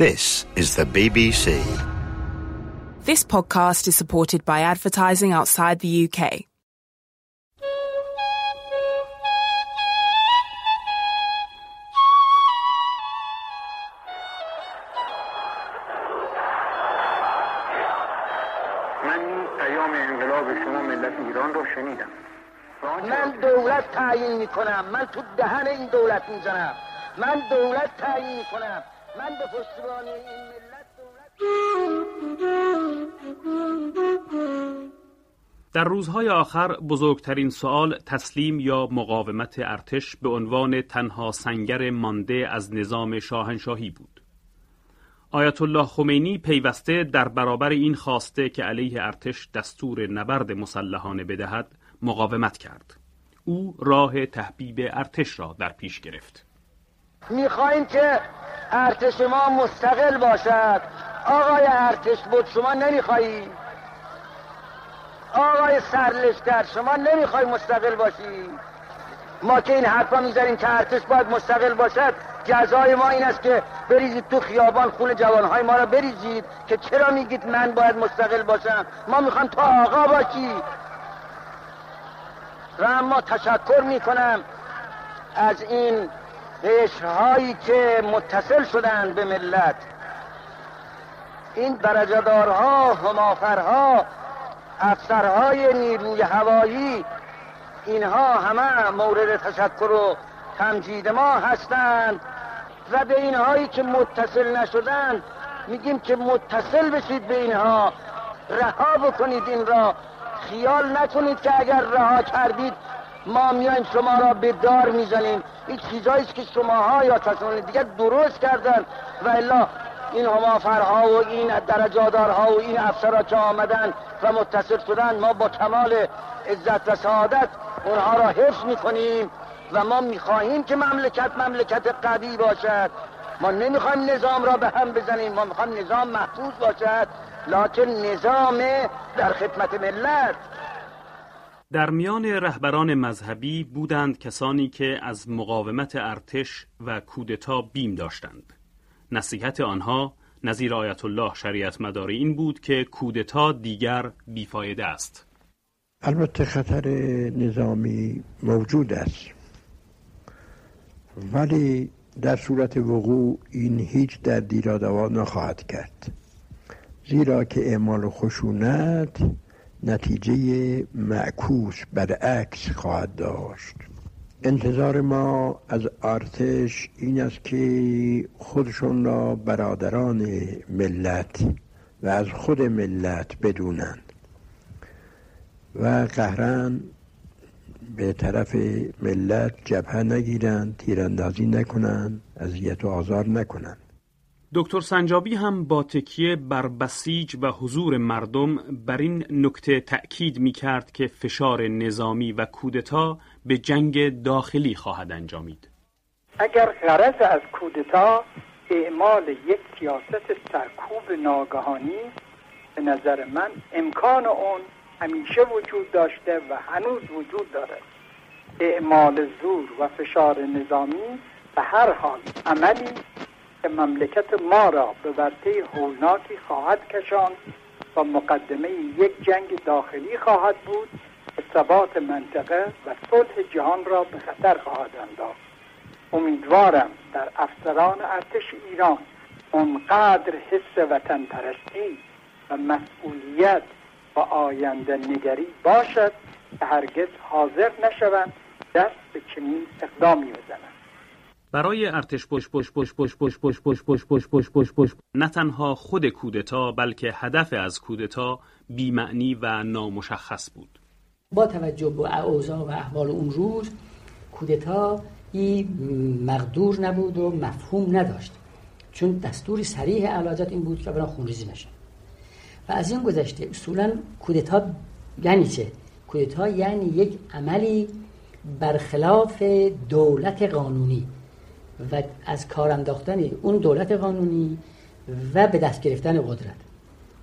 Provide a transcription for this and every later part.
This is the BBC. This podcast is supported by advertising outside the UK. من پیام انقلاب شما ملت ایران رو شنیدم من دولت تعیین می‌کنم من تو دهن این دولت می‌زنم من دولت تعیین می‌کنم من به پشتیبانی این ملت در روزهای آخر بزرگترین سوال تسلیم یا مقاومت ارتش به عنوان تنها سنگر مانده از نظام شاهنشاهی بود. آیت الله خمینی پیوسته در برابر این خواسته که علیه ارتش دستور نبرد مسلحانه بدهد مقاومت کرد. او راه تحبیب ارتش را در پیش گرفت. می‌خوایم که ارتش ما مستقل باشد. آقای ارتش بود شما نمیخوایی. آقای سرلشکر شما نمی‌خوای مستقل باشی. ما که این حرفا می‌ذاریم که ارتش باید مستقل باشد جزای ما این است که بریزید تو خیابان خون جوانهای ما را بریزید که چرا میگید من باید مستقل باشم؟ ما می‌خوام تو آقا باشی. و اما تشکر می‌کنم از این قشرهایی که متصل شدند به ملت. این درجهدارها همافرها افسرهای نیروی هوایی اینها همه مورد تشکر و تمجید ما هستند و به اینهایی که متصل نشدند میگیم که متصل بشید به اینها. رها بکنید این را. خیال نکنید که اگر رها کردید ما میایم شما را به دار می‌زنیم. این چیزایی که شماها یا کسان دیگر درست کردن. و الا این همافرها و این درجادارها و این افسرها که آمدن و متصل شدن ما با کمال عزت و سعادت اونها را حفظ می‌کنیم و ما می‌خواهیم که مملکت مملکت قوی باشد. ما نمی‌خوایم نظام را به هم بزنیم ما می‌خوایم نظام محفوظ باشد. لکن نظام در خدمت ملت. در میان رهبران مذهبی بودند کسانی که از مقاومت ارتش و کودتا بیم داشتند. نصیحت آنها نظیر آیت الله شریعت مداری این بود که کودتا دیگر بیفایده است. البته خطر نظامی موجود است ولی در صورت وقوع این هیچ دردی را نخواهد کرد زیرا که اعمال خشونت نتیجه معکوس برعکس خواهد داشت. انتظار ما از ارتش این است که خودشون را برادران ملت و از خود ملت بدونند. و قهرن به طرف ملت جبهه نگیرند تیراندازی نکنند اذیت و آزار نکنند. دکتر سنجابی هم با تکیه بر بسیج و حضور مردم بر این نکته تأکید می کرد که فشار نظامی و کودتا به جنگ داخلی خواهد انجامید. اگر غرض از کودتا اعمال یک سیاست سرکوب ناگهانی به نظر من امکان اون همیشه وجود داشته و هنوز وجود دارد اعمال زور و فشار نظامی به هر حال عملی که مملکت ما را به ورطه هولناکی خواهد کشاند و مقدمه یک جنگ داخلی خواهد بود که ثبات منطقه و صلح جهان را به خطر خواهد انداخت. امیدوارم در افسران ارتش ایران اونقدر حس وطن پرستی و مسئولیت و آینده نگری باشد که هرگز حاضر نشوند دست به چنین اقدامی بزنند برای ارتش پش پش پش پش پش پش پش پش پش پش پش پش نه تنها خود کودتا بلکه هدف از کودتا بیمعنی و نامشخص بود با توجه به اوضاع و احوال اون روز کودتا ای مقدور نبود و مفهوم نداشت چون دستور سریح علازت این بود که برای خونریزی نشن و از این گذشته اصولا کودتا یعنی چه؟ کودتا یعنی یک عملی برخلاف دولت قانونی و از کار انداختن اون دولت قانونی و به دست گرفتن قدرت.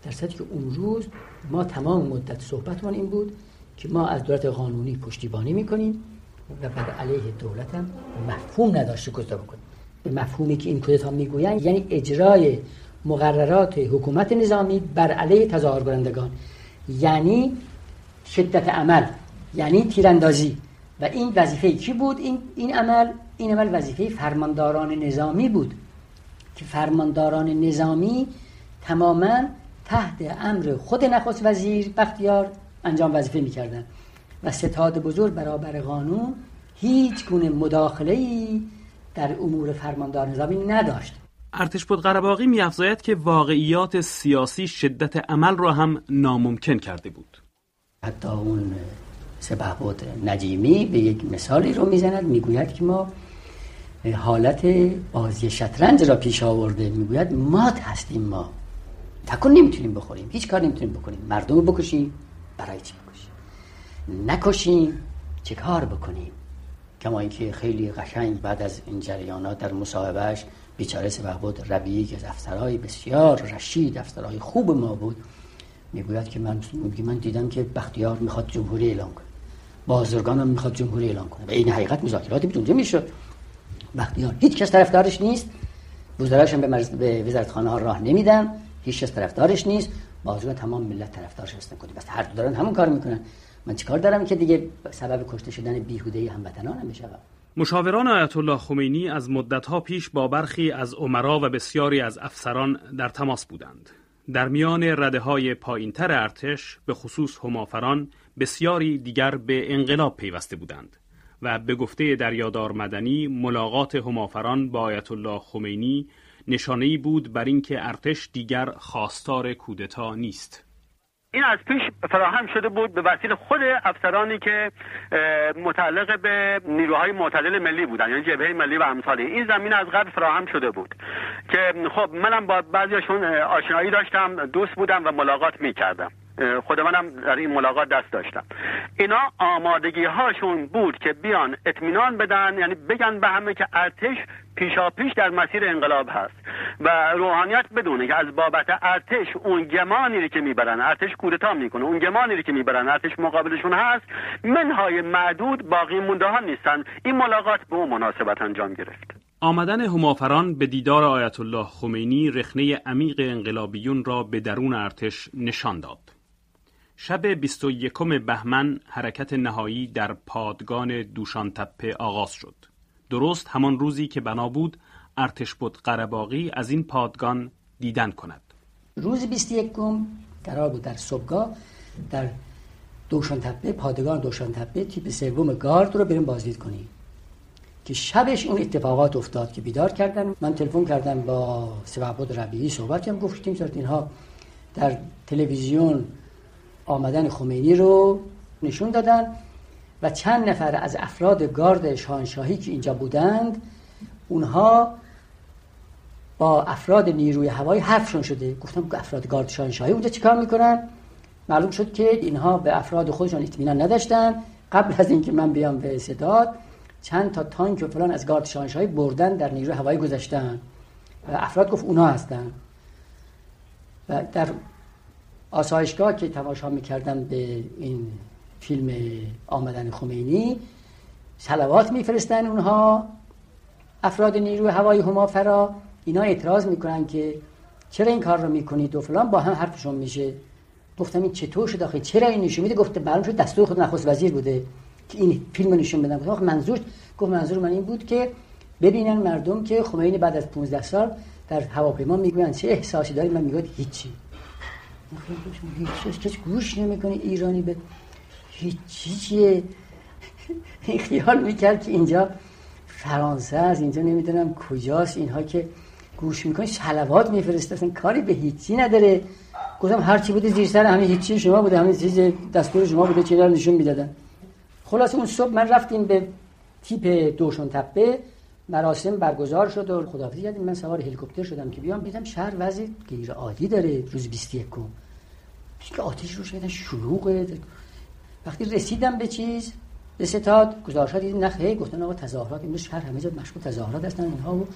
در که اون روز ما تمام مدت صحبتمان این بود که ما از دولت قانونی پشتیبانی می‌کنیم و بر علیه دولت هم مفهوم نداشته گذار بکنیم. به مفهومی که این کودتا می‌گویند یعنی اجرای مقررات حکومت نظامی بر علیه تظاهر کنندگان. یعنی شدت عمل یعنی تیراندازی. و این وظیفه کی بود؟ این این عمل این عمل وظیفه فرمانداران نظامی بود که فرمانداران نظامی تماما تحت امر خود نخست وزیر بختیار انجام وظیفه می‌کردن و ستاد بزرگ برابر قانون هیچ گونه مداخله ای در امور فرماندار نظامی نداشت. ارتش بود قرباقی میافزاید که واقعیات سیاسی شدت عمل را هم ناممکن کرده بود. حتی اون سپه بود نجیمی به یک مثالی رو می‌زند می‌گوید که ما حالت بازی شطرنج را پیش آورده می‌گوید مات هستیم ما. تکون نمی‌تونیم بخوریم. هیچ کار نمی‌تونیم بکنیم. مردم بکشیم. برای چی بکشیم؟ نکشیم. چه کار بکنیم؟ کما اینکه خیلی قشنگ بعد از این جریانات در مصاحبهش بیچاره بود ربیعی که از افسرهای بسیار رشید افسرهای خوب ما بود می‌گوید که من من دیدم که بختیار می‌خواد جمهوری اعلان کنه. بازرگان هم می‌خواد جمهوری اعلان کنه. و این حقیقت مذاکراتی اونجا می‌شد. بختیار. هیچ کس طرفدارش نیست. وزراش هم به, مرز... به وزارتخانه ها راه نمیدن. هیچ کس طرفدارش نیست. بازرگان تمام ملت طرفدارش هستن کنی بس هر دو دارن همون کار می‌کنن. من چیکار دارم که دیگه سبب کشته شدن بیهوده هموطنانم بشم مشاوران آیت الله خمینی از مدتها پیش با برخی از عمرا و بسیاری از افسران در تماس بودند. در میان رده های پایینتر ارتش به خصوص همافران بسیاری دیگر به انقلاب پیوسته بودند. و به گفته دریادار مدنی ملاقات همافران با آیت الله خمینی نشانه بود بر اینکه ارتش دیگر خواستار کودتا نیست. این از پیش فراهم شده بود به وسیله خود افسرانی که متعلق به نیروهای معتدل ملی بودن یعنی جبهه ملی و امثالی این زمین از قبل فراهم شده بود که خب منم با بعضیشون آشنایی داشتم دوست بودم و ملاقات می کردم خود منم در این ملاقات دست داشتم. اینا آمادگی هاشون بود که بیان اطمینان بدن یعنی بگن به همه که ارتش پیشا پیش در مسیر انقلاب هست و روحانیت بدونه که از بابت ارتش اون گمانی که می‌برن ارتش کودتا می‌کنه اون گمانی که می‌برن ارتش مقابلشون هست منهای معدود باقی مونده ها نیستن. این ملاقات به اون مناسبت انجام گرفت. آمدن همافران به دیدار آیت الله خمینی رخنه عمیق انقلابیون را به درون ارتش نشان داد. شب 21 بهمن حرکت نهایی در پادگان دوشان تپه آغاز شد. درست همان روزی که بنا بود ارتش بود قرباقی از این پادگان دیدن کند. روز 21 قرار بود در صبحگاه در دوشان تپه پادگان دوشان تپه تیپ سوم گارد رو بریم بازدید کنیم که شبش اون اتفاقات افتاد که بیدار کردن من تلفن کردم با سبعبود ربیعی صحبت کردم گفتیم اینها در تلویزیون آمدن خمینی رو نشون دادن و چند نفر از افراد گارد شاهنشاهی که اینجا بودند اونها با افراد نیروی هوایی حرفشون شده. گفتم افراد گارد شاهنشاهی اونجا چیکار می‌کنن؟ معلوم شد که اینها به افراد خودشون اطمینان نداشتن. قبل از اینکه من بیام به استعداد چند تا تانک و فلان از گارد شاهنشاهی بردن در نیروی هوایی گذاشتن. و افراد گفت اونا هستن. و در آسایشگاه که تماشا می‌کردم به این فیلم آمدن خمینی سلوات میفرستن اونها. افراد نیروی هوایی فرا اینا اعتراض می‌کنن که چرا این کار رو می‌کنید و فلان با هم حرفشون میشه. گفتم این چطور شد آخه؟ چرا این نشون میده؟ گفته معلوم شد دستور خود نخست وزیر بوده که این فیلم نشون بدن. گفتم منظور گفت منظور من این بود که ببینن مردم که خمینی بعد از 15 سال در هواپیما می‌گویند چه احساسی داری من میگم هیچی. هیچ گوش نمی‌کنه ایرانی به هیچ این خیال می‌کرد که اینجا فرانسه از اینجا نمی‌دونم کجاست اینها که گوش می‌کنه سلوات میفرسته کاری به هیچی نداره. گفتم هر چی بوده زیر سر همه هیچی شما بوده همه چیز دستور شما بوده چه نشون می‌دادن. خلاص اون صبح من رفتیم به تیپ دوشون تپه مراسم برگزار شد و خداحافظی کردیم. من سوار هلیکوپتر شدم که بیام. دیدم شهر وضع غیر عادی داره. روز 21 که آتش رو شدن شلوغه. وقتی رسیدم به چیز به ستاد گزارشات دیدیم نخه گفتن آقا تظاهرات امروز شهر همه جا مشغول تظاهرات هستن اینها و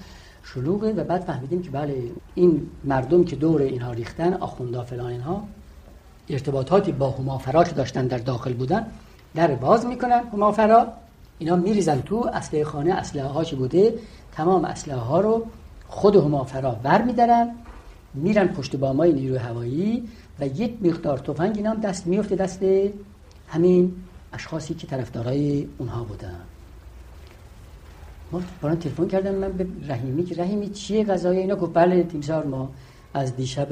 شلوغه. و بعد فهمیدیم که بله این مردم که دور اینها ریختن آخوندا فلان اینها ارتباطاتی با همافرا که داشتن در داخل بودن در باز می‌کنن همافرا. اینا میریزن تو اسلحه خانه اسلحه هاش بوده؟ تمام اسلحه ها رو خود همافرا بر میدارن میرن پشت بامای نیروی هوایی و یک مقدار تفنگ اینا دست میفته دست همین اشخاصی که طرفدارای اونها بودن. ما بران تلفن کردم من به رحیمی که رحیمی چیه غذای اینا؟ گفت بله تیمسار ما از دیشب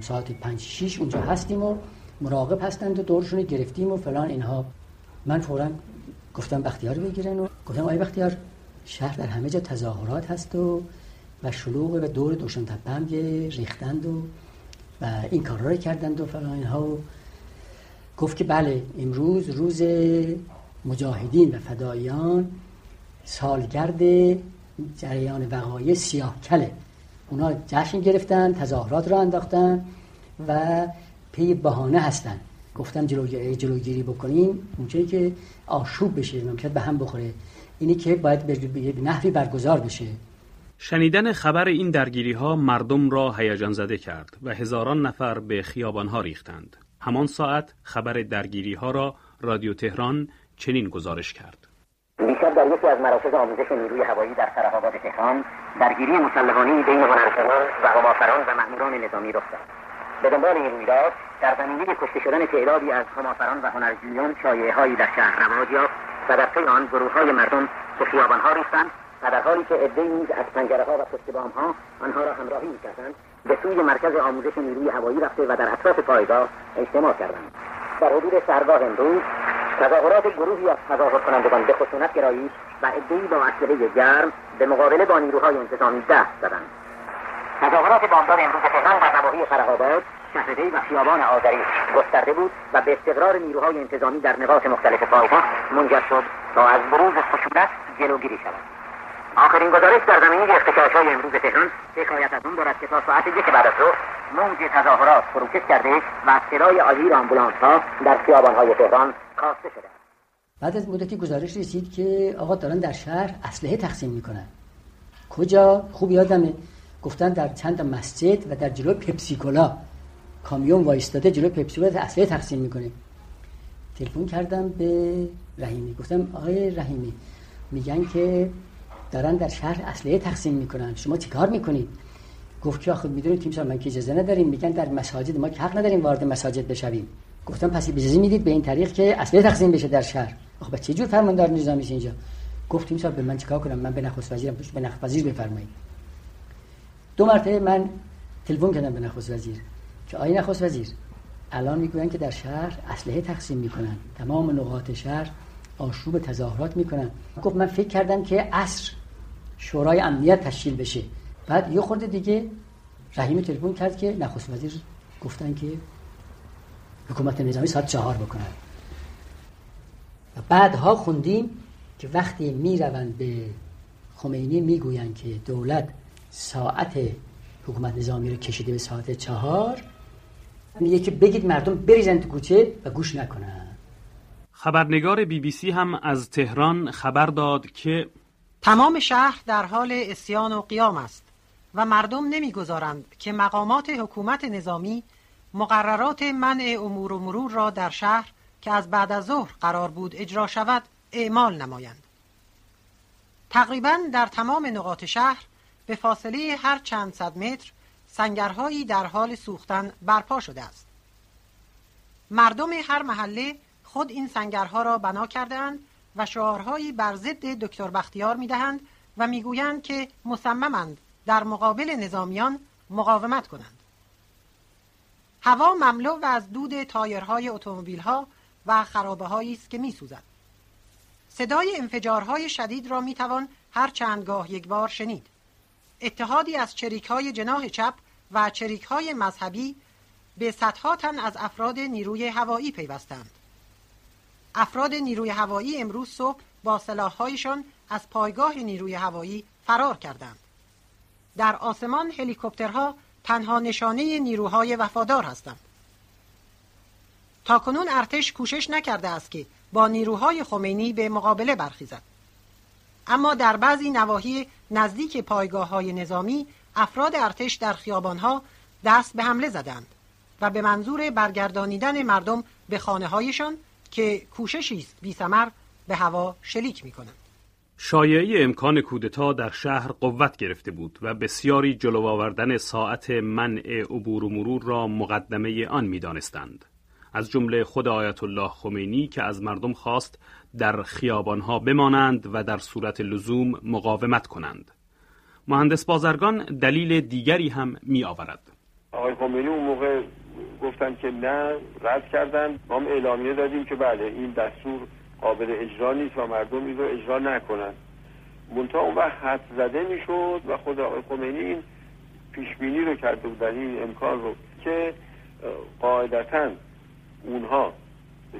ساعت 5 6 اونجا هستیم و مراقب هستند و دورشون گرفتیم و فلان اینها. من فورا گفتم بختیار بگیرن و گفتم آیا بختیار شهر در همه جا تظاهرات هست و و شلوغ و دور دوشن تپه هم ریختند و و این کار رو کردند و فلان اینها و گفت که بله امروز روز مجاهدین و فدایان سالگرد جریان وقایع سیاه کله اونا جشن گرفتن تظاهرات را انداختن و پی بهانه هستن. گفتم جلوگیری, جلوگیری بکنیم اونجایی که آشوب بشه ممکن به هم بخوره اینی که باید به نحوی برگزار بشه شنیدن خبر این درگیری ها مردم را هیجان زده کرد و هزاران نفر به خیابان ها ریختند. همان ساعت خبر درگیری ها را رادیو تهران چنین گزارش کرد. دیشب در یکی از مراکز آموزش نیروی هوایی در سرحاباد تهران درگیری مسلحانه بین هنرپیمان و همافران و مأموران نظامی رخ داد. به دنبال این رویداد در زمینه کشته شدن تعدادی از همافران و هنرجویان شایعههایی در شهر رواج یافت و در پی آن گروههای مردم به خیابانها ریختند و در حالی که عدهای نیز از پنجره ها و پشت بام ها آنها را همراهی می‌کردند به سوی مرکز آموزش نیروی هوایی رفته و در اطراف پایگاه اجتماع کردند. در حدود سرگاه امروز تظاهرات گروهی از تظاهر کنندگان به خشونت گرایی و عدهای با اسلحه گرم به مقابله با نیروهای انتظامی دست زدند. تظاهرات بامداد امروز تهران در نواحی فرهآباد شهردی و خیابان آذری. گسترده بود و به استقرار نیروهای انتظامی در نقاط مختلف پایگاه منجر شد تا از بروز خشونت جلوگیری شود. آخرین گزارش در زمینه اختشاش های امروز تهران حکایت از اون دارد که تا ساعت یک بعد از ظهر موج تظاهرات فروکش کرده و صدای آژیر آمبولانس ها در خیابان های تهران کاسته شده بعد از مدتی گزارش رسید که آقا دارن در شهر اسلحه تقسیم می‌کنن. کجا؟ خوب یادمه. گفتن در چند مسجد و در جلو پپسیکولا کامیون وایستاده جلو پپسیکولا اسلحه تقسیم می‌کنه. تلفن کردم به رحیمی. گفتم آقای رحیمی میگن که دارن در شهر اسلحه تقسیم می‌کنن. شما چیکار می‌کنید؟ گفت که آخه می‌دونید تیم من که اجازه نداریم. میگن در مساجد ما که حق نداریم وارد مساجد بشویم. گفتم پس اجازه می‌دید به این طریق که اسلحه تقسیم بشه در شهر؟ آخه چه جور فرماندار نظامی اینجا؟ گفت تیم به من چیکار کنم؟ من به نخست وزیرم به نخست وزیر بفرمایید. دو مرتبه من تلفن کردم به نخست وزیر. که آقای نخست وزیر. الان می‌گوین که در شهر اسلحه تقسیم می‌کنن. تمام نقاط شهر آشوب تظاهرات می‌کنن. گفت من فکر کردم که عصر شورای امنیت تشکیل بشه. بعد یه خورده دیگه رحیم تلفن کرد که نخست وزیر گفتن که حکومت نظامی ساعت چهار بکنن. و بعدها خوندیم که وقتی می‌روند به خمینی می‌گویند که دولت ساعت حکومت نظامی رو کشیده به ساعت چهار میگه که بگید مردم بریزن تو کوچه و گوش نکنن. خبرنگار بی بی سی هم از تهران خبر داد که تمام شهر در حال اسیان و قیام است و مردم نمی‌گذارند که مقامات حکومت نظامی مقررات منع امور و مرور را در شهر که از بعد از ظهر قرار بود اجرا شود اعمال نمایند. تقریبا در تمام نقاط شهر به فاصله هر چند صد متر سنگرهایی در حال سوختن برپا شده است. مردم هر محله خود این سنگرها را بنا کردهاند و شعارهایی بر ضد دکتر بختیار می‌دهند و می‌گویند که مصممند در مقابل نظامیان مقاومت کنند. هوا مملو و از دود تایرهای اتومبیلها و خرابه است که میسوزد. صدای انفجارهای شدید را می‌توان هر چندگاه یک بار شنید. اتحادی از چریک های جناح چپ و چریک های مذهبی به صدها تن از افراد نیروی هوایی پیوستند. افراد نیروی هوایی امروز صبح با سلاحهایشان از پایگاه نیروی هوایی فرار کردند. در آسمان هلیکوپترها تنها نشانه نیروهای وفادار هستند. تاکنون ارتش کوشش نکرده است که با نیروهای خمینی به مقابله برخیزد. اما در بعضی نواحی نزدیک پایگاه های نظامی افراد ارتش در خیابانها دست به حمله زدند و به منظور برگردانیدن مردم به خانه هایشان که کوششی است بی به هوا شلیک می کنند. شایعی امکان کودتا در شهر قوت گرفته بود و بسیاری جلو آوردن ساعت منع عبور و مرور را مقدمه آن می‌دانستند. از جمله خود آیت الله خمینی که از مردم خواست در خیابانها بمانند و در صورت لزوم مقاومت کنند. مهندس بازرگان دلیل دیگری هم می آورد. آقای خمینی اون موقع گفتن که نه رد کردن ما هم اعلامیه دادیم که بله این دستور قابل اجرا نیست و مردم این رو اجرا نکنن منتها اون وقت حد زده می‌شد و خود آقای خمینی این پیش بینی رو کرده بودن این امکان رو که قاعدتا اونها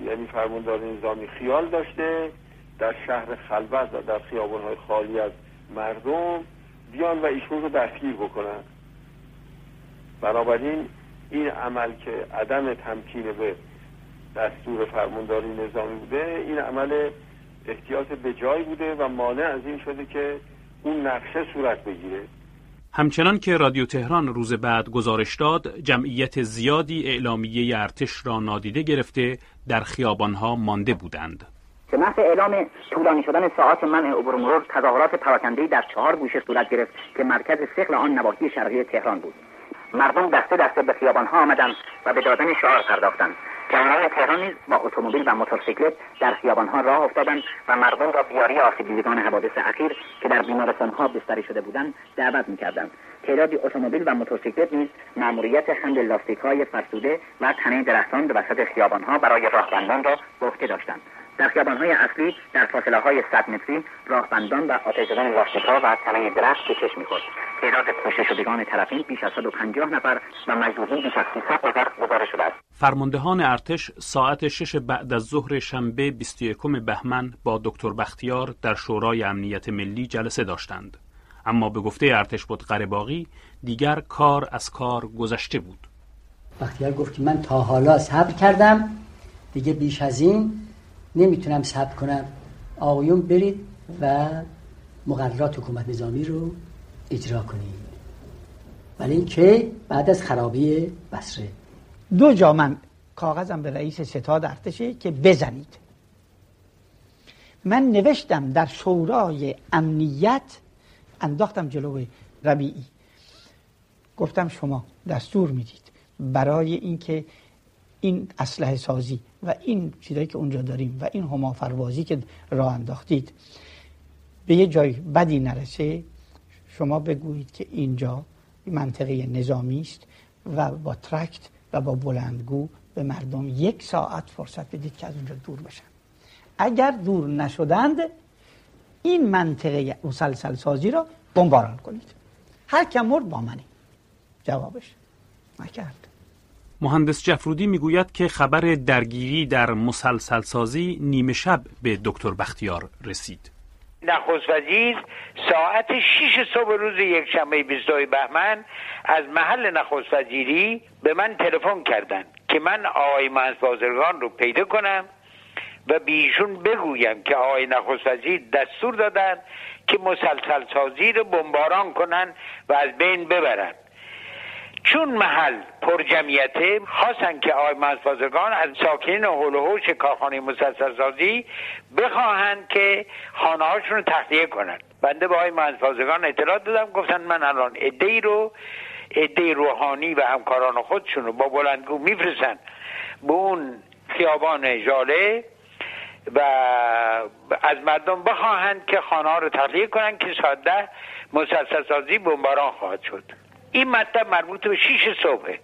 یعنی فرماندار نظامی خیال داشته در شهر خلوت و در خیابانهای خالی از مردم بیان و ایشون رو دستگیر بکنن. بنابراین این عمل که عدم تمکین به دستور فرمانداری نظامی بوده این عمل احتیاط به جای بوده و مانع از این شده که اون نقشه صورت بگیره. همچنان که رادیو تهران روز بعد گزارش داد جمعیت زیادی اعلامیه ارتش را نادیده گرفته در خیابانها مانده بودند. که محض اعلام طولانی شدن ساعات منع عبور مرور تظاهرات پراکندهای در چهار گوشه صورت گرفت که مرکز سقل آن نواحی شرقی تهران بود. مردم دسته دسته به خیابانها آمدند و به دادن شعار پرداختند. جوانان تهران نیز با اتومبیل و موتورسیکلت در خیابانها راه افتادند و مردم را بیاری آسیب حوادث اخیر که در بیمارستانها بستری شده بودند دعوت می‌کردند. تعدادی اتومبیل و موتورسیکلت نیز مأموریت حمل لاستیکهای فرسوده و تنه درختان به وسط خیابانها برای راهبندان را به داشتند. در خیابانهای اصلی در فاصله های 100 متری راهبندان و آتش زدن لاستیکها و تنه درخت به چشم می‌خورد تعداد کشته شدگان طرفین بیش از 150 نفر و مجروحین بیش از 300 نفر گزارش شده است. فرماندهان ارتش ساعت شش بعد از ظهر شنبه 21 بهمن با دکتر بختیار در شورای امنیت ملی جلسه داشتند. اما به گفته ارتش بود قرباقی دیگر کار از کار گذشته بود. بختیار گفت که من تا حالا صبر کردم دیگه بیش از این نمی‌تونم صبر کنم. آقایون برید و مقررات حکومت نظامی رو اجرا کنید. ولی اینکه بعد از خرابی بسره دو جا من کاغذم به رئیس ستاد ارتشه که بزنید. من نوشتم در شورای امنیت انداختم جلوی ربیعی. گفتم شما دستور می‌دید. برای اینکه این اسلحه سازی و این چیزایی که اونجا داریم و این هما فروازی که راه انداختید به یه جای بدی نرسه شما بگویید که اینجا منطقه نظامی است و با ترکت و با بلندگو به مردم یک ساعت فرصت بدید که از اونجا دور بشن. اگر دور نشدند این منطقه مسلسل سازی را بمباران کنید. هر کم مرد با منی جوابش نکرد. مهندس جفرودی می‌گوید که خبر درگیری در مسلسل سازی نیمه شب به دکتر بختیار رسید. نخست وزیر ساعت 6 صبح روز یک شنبه 22 بهمن از محل نخست وزیری به من تلفن کردند که من آقای مهندس بازرگان رو پیدا کنم و بیشون بگویم که آقای نخست وزیر دستور دادن که مسلسل سازی رو بمباران کنن و از بین ببرن. چون محل پر جمعیته خواستن که آقای مزبازگان از ساکنین حول و حوش کارخانه مسلسل سازی بخواهند که خانه هاشون رو تخلیه کنند. بنده به آقای مزبازگان اطلاع دادم گفتن من الان ای رو عده روحانی و همکاران خودشون رو با بلندگو میفرستن به اون خیابان جاله و از مردم بخواهند که خانه ها رو تخلیه کنند که ساده مسلسل بمباران خواهد شد. این مطلب مربوط به شیش صبح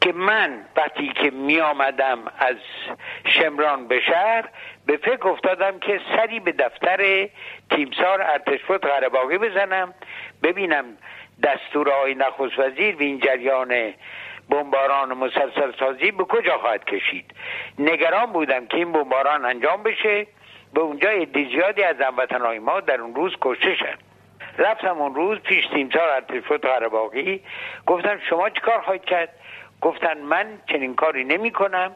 که من وقتی که می آمدم از شمران به شهر به فکر افتادم که سری به دفتر تیمسار ارتشفوت غرباقی بزنم ببینم دستور آقای نخست وزیر و این جریان بمباران مسلسل سازی به کجا خواهد کشید. نگران بودم که این بمباران انجام بشه. به اونجا عده زیادی از هموطنهای ما در اون روز کشته شد رفتم اون روز پیش تیمسار ارتشفوت قرباقی گفتم شما چیکار خواهید کرد؟ گفتن من چنین کاری نمی کنم.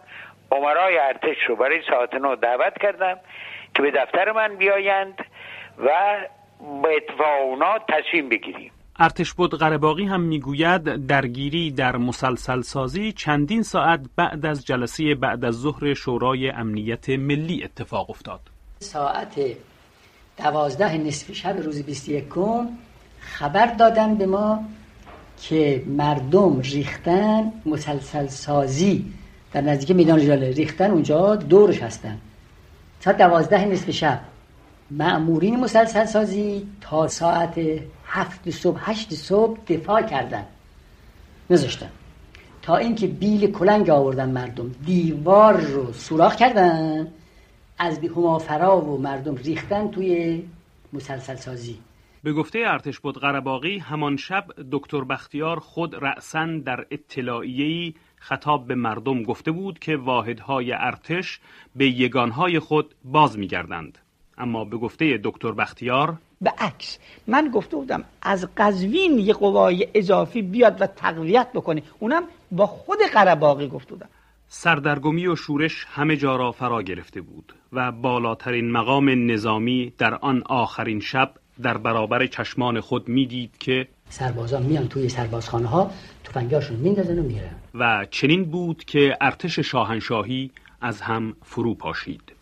عمرای ارتش رو برای ساعت نو دعوت کردم که به دفتر من بیایند و به اتفاق اونا تصمیم بگیریم. ارتش بود قرباقی هم می‌گوید درگیری در مسلسل سازی چندین ساعت بعد از جلسه بعد از ظهر شورای امنیت ملی اتفاق افتاد. ساعت دوازده نصف شب روز 21 خبر دادن به ما که مردم ریختن مسلسل سازی در نزدیک میدان جاله ریختن اونجا دورش هستن. تا دوازده نصف شب. معمورین مسلسل سازی تا ساعت هفت صبح هشت صبح دفاع کردن. نذاشتن. تا اینکه بیل کلنگ آوردن مردم. دیوار رو سوراخ کردن. از همافرا و مردم ریختن توی مسلسل سازی. به گفته ارتش بود قرباقی همان شب دکتر بختیار خود رأسن در اطلاعیه‌ای خطاب به مردم گفته بود که واحدهای ارتش به یگانهای خود باز میگردند. اما به گفته دکتر بختیار به عکس من گفته بودم از قزوین یه قوای اضافی بیاد و تقویت بکنه. اونم با خود قرباقی گفته بودم. سردرگمی و شورش همه جا را فرا گرفته بود و بالاترین مقام نظامی در آن آخرین شب در برابر چشمان خود می‌دید که سربازان میان توی سربازخانه ها تفنگاشون میندازن و میرن. و چنین بود که ارتش شاهنشاهی از هم فرو پاشید.